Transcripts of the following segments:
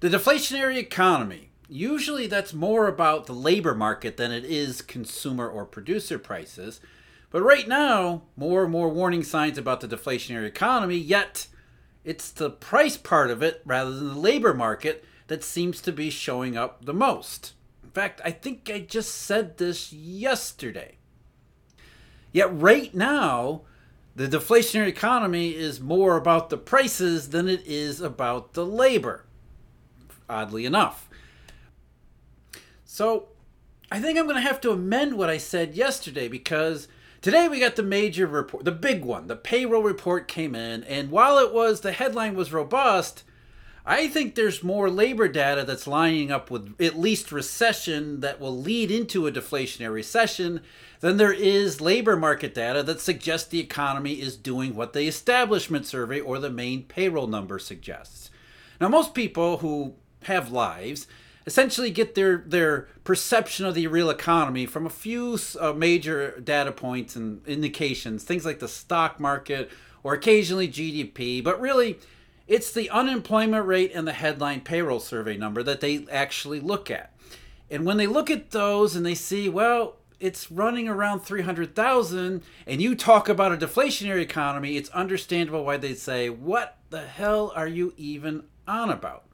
The deflationary economy. Usually that's more about the labor market than it is consumer or producer prices. But right now, more and more warning signs about the deflationary economy, yet it's the price part of it rather than the labor market that seems to be showing up the most. In fact, I think I just said this yesterday. Yet right now, the deflationary economy is more about the prices than it is about the labor, oddly enough. So I think I'm going to have to amend what I said yesterday because today we got the major report, the big one. The payroll report came in, and while it was, the headline was robust, I think there's more labor data that's lining up with at least recession that will lead into a deflationary recession than there is labor market data that suggests the economy is doing what the establishment survey or the main payroll number suggests. Now, most people who have lives essentially get their, their perception of the real economy from a few uh, major data points and indications, things like the stock market or occasionally GDP, but really it's the unemployment rate and the headline payroll survey number that they actually look at. And when they look at those and they see, well, it's running around 300,000 and you talk about a deflationary economy, it's understandable why they say, "What the hell are you even on about?"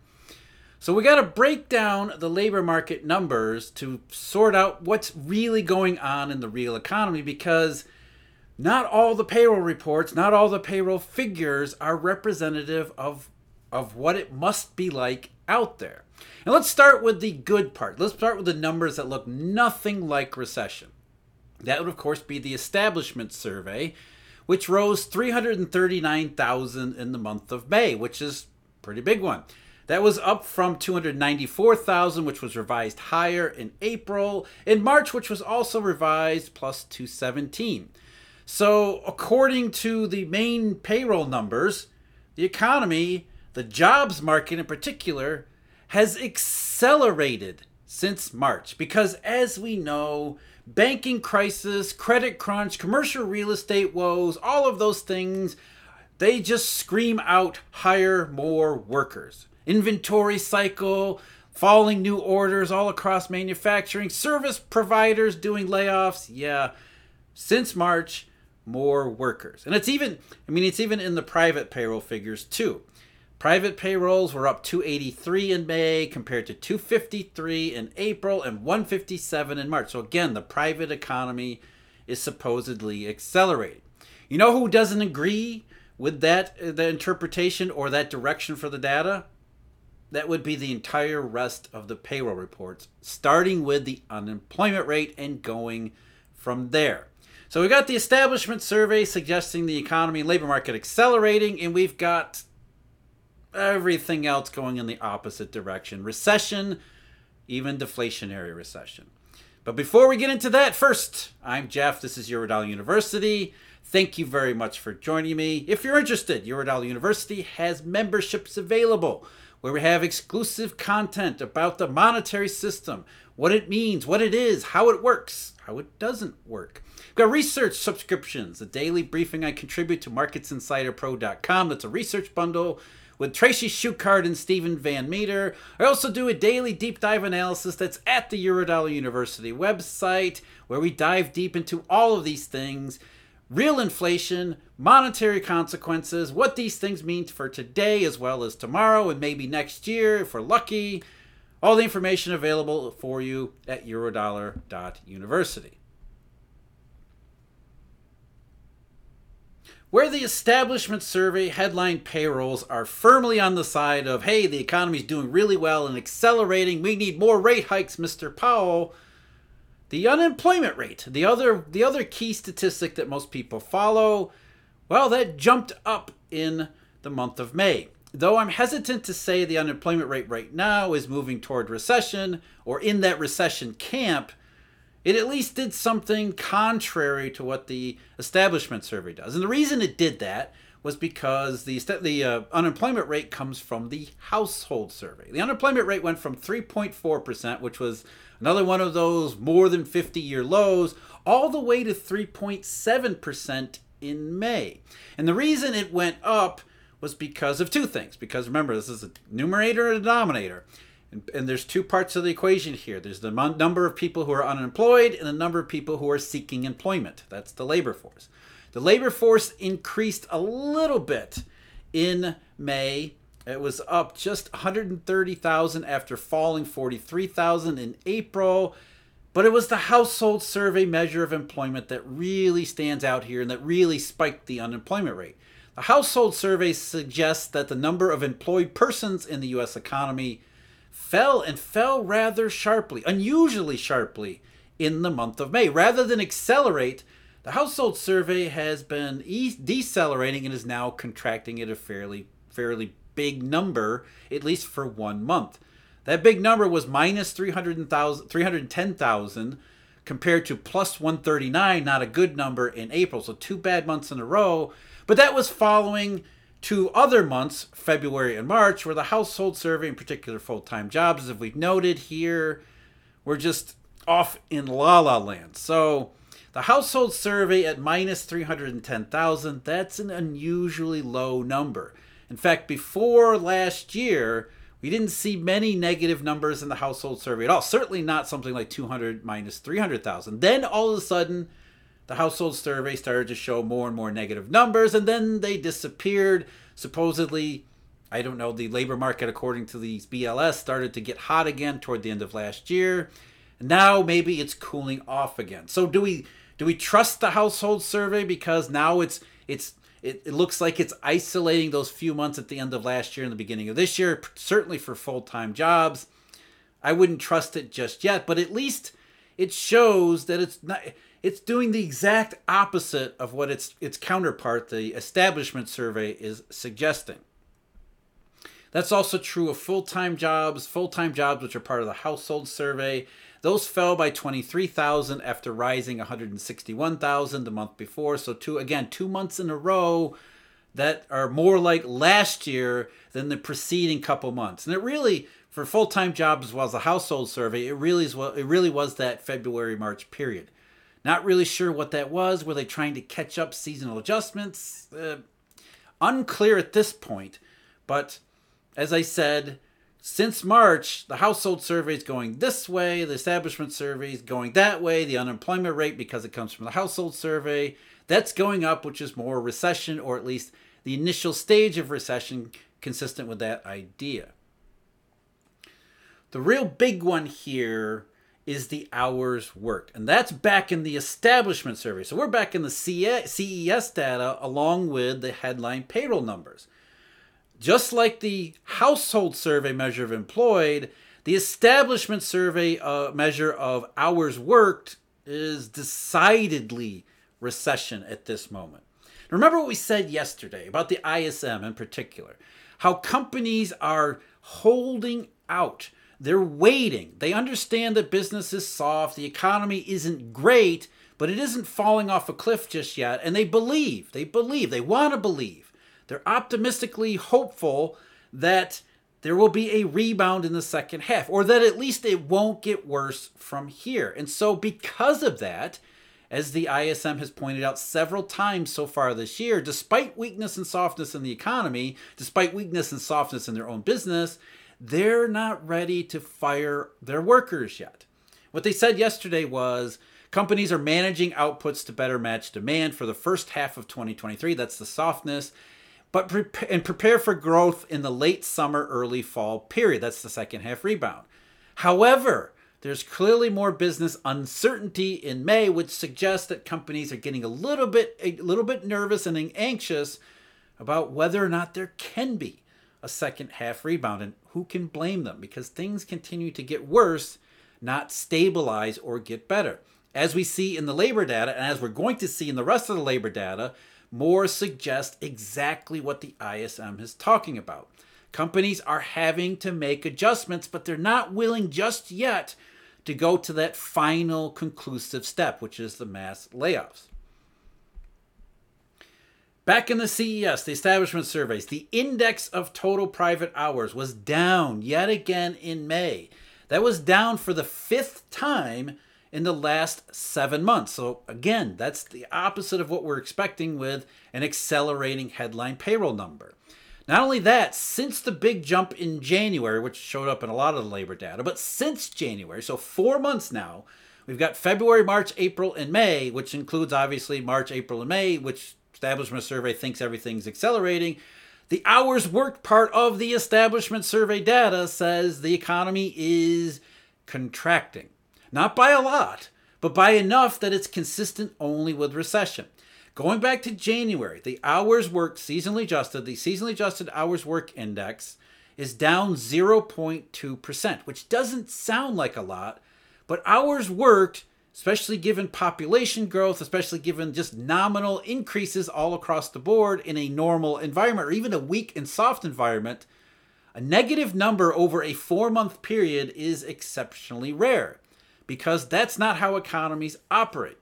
So we got to break down the labor market numbers to sort out what's really going on in the real economy because not all the payroll reports, not all the payroll figures are representative of of what it must be like out there. And let's start with the good part. Let's start with the numbers that look nothing like recession. That would, of course, be the establishment survey, which rose 339,000 in the month of May, which is pretty big one. That was up from 294,000, which was revised higher in April. In March, which was also revised plus 217. So, according to the main payroll numbers, the economy, the jobs market in particular, has accelerated since March because, as we know, banking crisis, credit crunch, commercial real estate woes, all of those things, they just scream out hire more workers. Inventory cycle, falling new orders all across manufacturing, service providers doing layoffs. Yeah, since March, more workers. And it's even, I mean, it's even in the private payroll figures too. Private payrolls were up 283 in May compared to 253 in April and 157 in March. So again, the private economy is supposedly accelerating. You know who doesn't agree with that uh, the interpretation or that direction for the data? That would be the entire rest of the payroll reports, starting with the unemployment rate and going from there. So we've got the establishment survey suggesting the economy and labor market accelerating, and we've got everything else going in the opposite direction recession, even deflationary recession. But before we get into that, first, I'm Jeff. This is Eurodollar University. Thank you very much for joining me. If you're interested, Eurodollar University has memberships available where we have exclusive content about the monetary system, what it means, what it is, how it works, how it doesn't work. We've got research subscriptions, a daily briefing I contribute to marketsinsiderpro.com. That's a research bundle with Tracy Shuchart and Steven Van Metre. I also do a daily deep dive analysis that's at the Eurodollar University website, where we dive deep into all of these things real inflation, monetary consequences, what these things mean for today as well as tomorrow and maybe next year if we're lucky. All the information available for you at eurodollar.university. where the establishment survey headline payrolls are firmly on the side of, hey, the economy's doing really well and accelerating, we need more rate hikes, Mr. Powell. The unemployment rate, the other the other key statistic that most people follow, well, that jumped up in the month of May. Though I'm hesitant to say the unemployment rate right now is moving toward recession or in that recession camp, it at least did something contrary to what the establishment survey does. And the reason it did that was because the the uh, unemployment rate comes from the household survey. The unemployment rate went from 3.4%, which was another one of those more than 50 year lows, all the way to 3.7% in May. And the reason it went up was because of two things. Because remember, this is a numerator and a denominator. And, and there's two parts of the equation here there's the number of people who are unemployed and the number of people who are seeking employment. That's the labor force. The labor force increased a little bit in May. It was up just 130,000 after falling 43,000 in April. But it was the household survey measure of employment that really stands out here and that really spiked the unemployment rate. The household survey suggests that the number of employed persons in the US economy fell and fell rather sharply, unusually sharply, in the month of May. Rather than accelerate, the household survey has been decelerating and is now contracting at a fairly fairly big number, at least for one month. That big number was minus 310,000 compared to plus 139, not a good number in April. So two bad months in a row. But that was following two other months, February and March, where the household survey, in particular full time jobs, as we've noted here, were just off in la la land. So the household survey at minus 310,000, that's an unusually low number. In fact, before last year, we didn't see many negative numbers in the household survey at all. Certainly not something like 200 minus 300,000. Then all of a sudden, the household survey started to show more and more negative numbers, and then they disappeared. Supposedly, I don't know, the labor market, according to these BLS, started to get hot again toward the end of last year. Now maybe it's cooling off again. So do we do we trust the household survey because now it's it's it, it looks like it's isolating those few months at the end of last year and the beginning of this year, certainly for full time jobs. I wouldn't trust it just yet, but at least it shows that it's not it's doing the exact opposite of what its its counterpart, the establishment survey, is suggesting. That's also true of full-time jobs, full-time jobs which are part of the household survey. Those fell by 23,000 after rising 161,000 the month before. So two again, 2 months in a row that are more like last year than the preceding couple months. And it really for full-time jobs as well as the household survey, it really is well, it really was that February March period. Not really sure what that was. Were they trying to catch up seasonal adjustments? Uh, unclear at this point. But as I said, since March, the household survey is going this way, the establishment survey is going that way, the unemployment rate, because it comes from the household survey, that's going up, which is more recession, or at least the initial stage of recession consistent with that idea. The real big one here is the hours worked. And that's back in the establishment survey. So we're back in the CES data along with the headline payroll numbers. Just like the household survey measure of employed, the establishment survey uh, measure of hours worked is decidedly recession at this moment. Remember what we said yesterday about the ISM in particular, how companies are holding out. They're waiting. They understand that business is soft, the economy isn't great, but it isn't falling off a cliff just yet. And they believe, they believe, they want to believe they're optimistically hopeful that there will be a rebound in the second half, or that at least it won't get worse from here. And so, because of that, as the ISM has pointed out several times so far this year, despite weakness and softness in the economy, despite weakness and softness in their own business, they're not ready to fire their workers yet. What they said yesterday was companies are managing outputs to better match demand for the first half of 2023. That's the softness but pre- and prepare for growth in the late summer, early fall period. That's the second half rebound. However, there's clearly more business uncertainty in May, which suggests that companies are getting a little bit a little bit nervous and anxious about whether or not there can be a second half rebound. And who can blame them? Because things continue to get worse, not stabilize or get better. As we see in the labor data, and as we're going to see in the rest of the labor data, more suggest exactly what the ISM is talking about. Companies are having to make adjustments, but they're not willing just yet to go to that final conclusive step, which is the mass layoffs. Back in the CES, the establishment surveys, the index of total private hours was down yet again in May. That was down for the fifth time in the last seven months. So, again, that's the opposite of what we're expecting with an accelerating headline payroll number. Not only that, since the big jump in January, which showed up in a lot of the labor data, but since January, so four months now, we've got February, March, April, and May, which includes obviously March, April, and May, which Establishment Survey thinks everything's accelerating. The hours worked part of the Establishment Survey data says the economy is contracting. Not by a lot, but by enough that it's consistent only with recession. Going back to January, the hours worked seasonally adjusted, the seasonally adjusted hours work index is down 0.2%, which doesn't sound like a lot, but hours worked, especially given population growth, especially given just nominal increases all across the board in a normal environment or even a weak and soft environment, a negative number over a four month period is exceptionally rare because that's not how economies operate.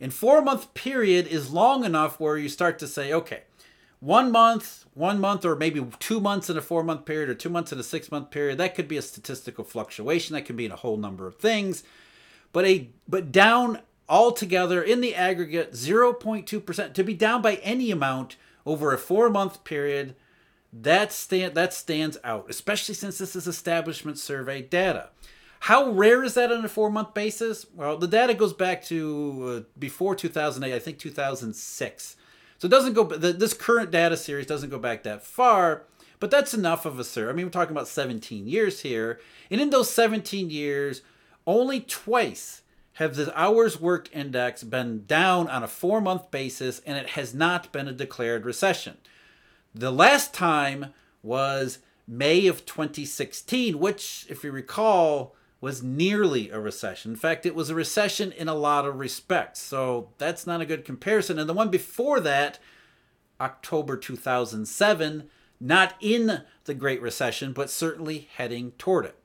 And four month period is long enough where you start to say, okay, one month, one month, or maybe two months in a four month period, or two months in a six month period, that could be a statistical fluctuation. That could be in a whole number of things. But a but down altogether in the aggregate, 0.2%, to be down by any amount over a four month period, that stand that stands out, especially since this is establishment survey data. How rare is that on a four month basis? Well, the data goes back to uh, before 2008, I think 2006. So it doesn't go, the, this current data series doesn't go back that far, but that's enough of a survey. I mean, we're talking about 17 years here. And in those 17 years, only twice have the hours worked index been down on a four month basis, and it has not been a declared recession. The last time was May of 2016, which, if you recall, was nearly a recession. In fact, it was a recession in a lot of respects. So that's not a good comparison. And the one before that, October 2007, not in the Great Recession, but certainly heading toward it.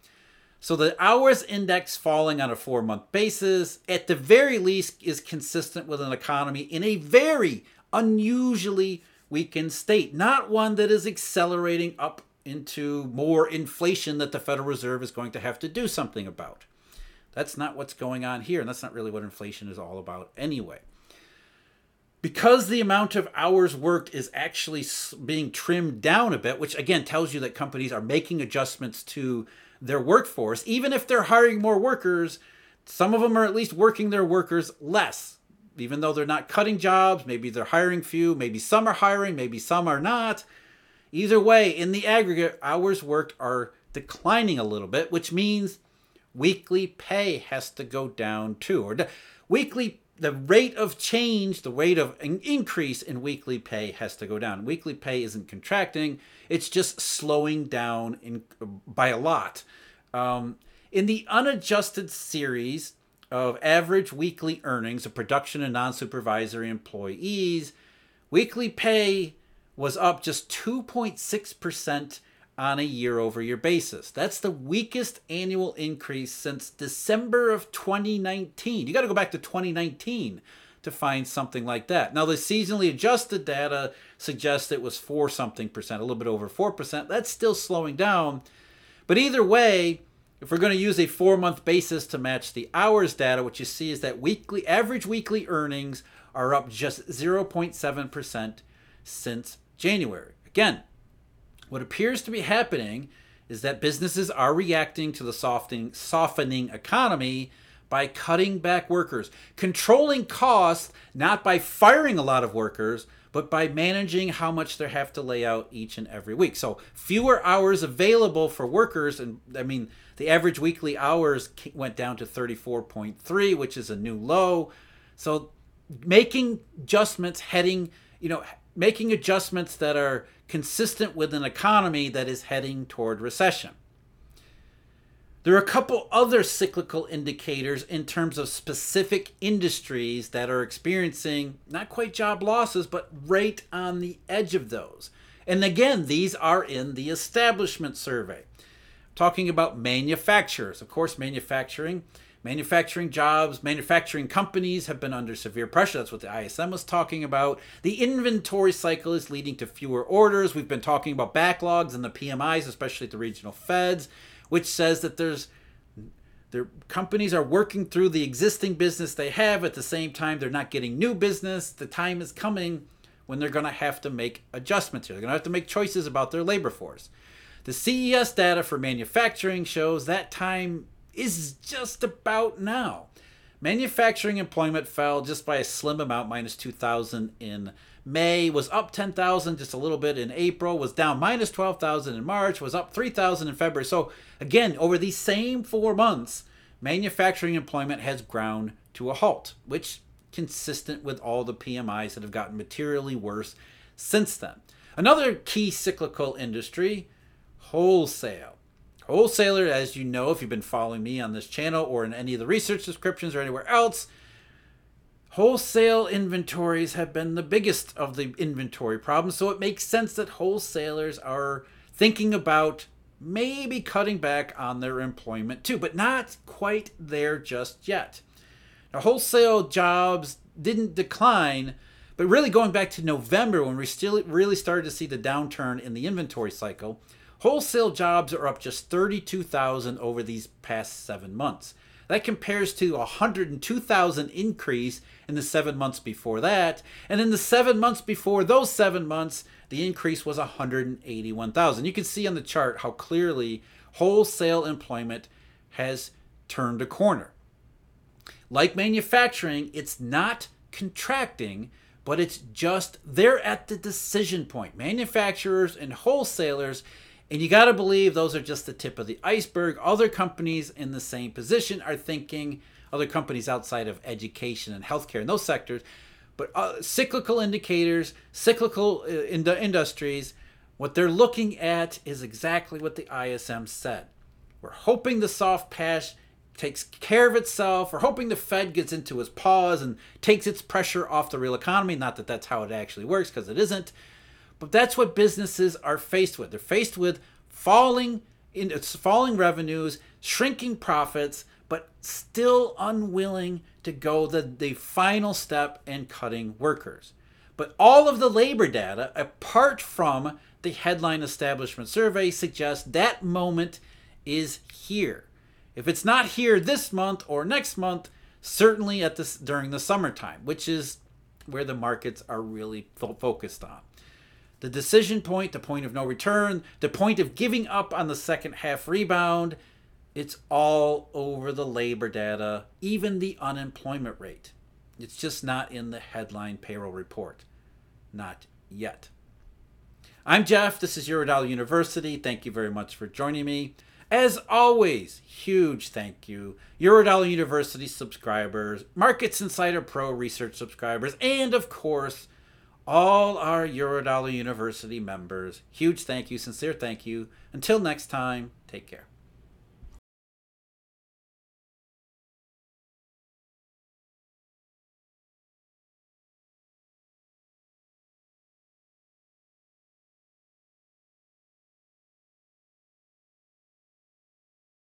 So the hours index falling on a four month basis, at the very least, is consistent with an economy in a very unusually weakened state, not one that is accelerating up into more inflation that the Federal Reserve is going to have to do something about. That's not what's going on here, and that's not really what inflation is all about anyway. Because the amount of hours worked is actually being trimmed down a bit, which again tells you that companies are making adjustments to their workforce, even if they're hiring more workers, some of them are at least working their workers less. Even though they're not cutting jobs, maybe they're hiring few, maybe some are hiring, maybe some are not Either way, in the aggregate, hours worked are declining a little bit, which means weekly pay has to go down too. Or weekly the rate of change, the rate of increase in weekly pay has to go down. Weekly pay isn't contracting; it's just slowing down in, by a lot. Um, in the unadjusted series of average weekly earnings of production and non-supervisory employees, weekly pay was up just 2.6% on a year over year basis. That's the weakest annual increase since December of 2019. You got to go back to 2019 to find something like that. Now, the seasonally adjusted data suggests it was 4 something percent, a little bit over 4%. That's still slowing down. But either way, if we're going to use a four month basis to match the hours data, what you see is that weekly average weekly earnings are up just 0.7% since January. Again, what appears to be happening is that businesses are reacting to the softening, softening economy by cutting back workers, controlling costs not by firing a lot of workers, but by managing how much they have to lay out each and every week. So fewer hours available for workers, and I mean the average weekly hours went down to 34.3, which is a new low. So making adjustments, heading, you know, making adjustments that are consistent with an economy that is heading toward recession. There are a couple other cyclical indicators in terms of specific industries that are experiencing not quite job losses, but right on the edge of those. And again, these are in the establishment survey. Talking about manufacturers. Of course, manufacturing Manufacturing jobs, manufacturing companies have been under severe pressure. That's what the ISM was talking about. The inventory cycle is leading to fewer orders. We've been talking about backlogs and the PMIs, especially at the regional feds, which says that there's their companies are working through the existing business they have at the same time they're not getting new business. The time is coming when they're going to have to make adjustments here. They're going to have to make choices about their labor force. The CES data for manufacturing shows that time is just about now. Manufacturing employment fell just by a slim amount, minus 2,000 in May, was up 10,000 just a little bit in April, was down minus 12,000 in March, was up 3,000 in February. So, again, over these same four months, manufacturing employment has ground to a halt, which consistent with all the PMIs that have gotten materially worse since then. Another key cyclical industry, wholesale. Wholesaler, as you know, if you've been following me on this channel or in any of the research descriptions or anywhere else, Wholesale inventories have been the biggest of the inventory problems, so it makes sense that wholesalers are thinking about maybe cutting back on their employment too, but not quite there just yet. Now, wholesale jobs didn't decline, but really going back to November when we still really started to see the downturn in the inventory cycle, wholesale jobs are up just 32,000 over these past seven months. That compares to a 102,000 increase in the seven months before that. And in the seven months before those seven months, the increase was 181,000. You can see on the chart how clearly wholesale employment has turned a corner. Like manufacturing, it's not contracting, but it's just they're at the decision point. Manufacturers and wholesalers and you got to believe those are just the tip of the iceberg. Other companies in the same position are thinking, other companies outside of education and healthcare and those sectors, but uh, cyclical indicators, cyclical uh, in the industries, what they're looking at is exactly what the ISM said. We're hoping the soft patch takes care of itself. We're hoping the Fed gets into its pause and takes its pressure off the real economy. Not that that's how it actually works, because it isn't. But that's what businesses are faced with. They're faced with falling in it's falling revenues, shrinking profits, but still unwilling to go the, the final step in cutting workers. But all of the labor data, apart from the headline establishment survey, suggests that moment is here. If it's not here this month or next month, certainly at this during the summertime, which is where the markets are really fo- focused on the decision point, the point of no return, the point of giving up on the second half rebound. It's all over the labor data, even the unemployment rate. It's just not in the headline payroll report. Not yet. I'm Jeff. This is Eurodollar University. Thank you very much for joining me. As always, huge thank you. Eurodollar University subscribers, Markets Insider Pro research subscribers, and of course, all our Eurodollar University members. Huge thank you, sincere thank you. Until next time, take care.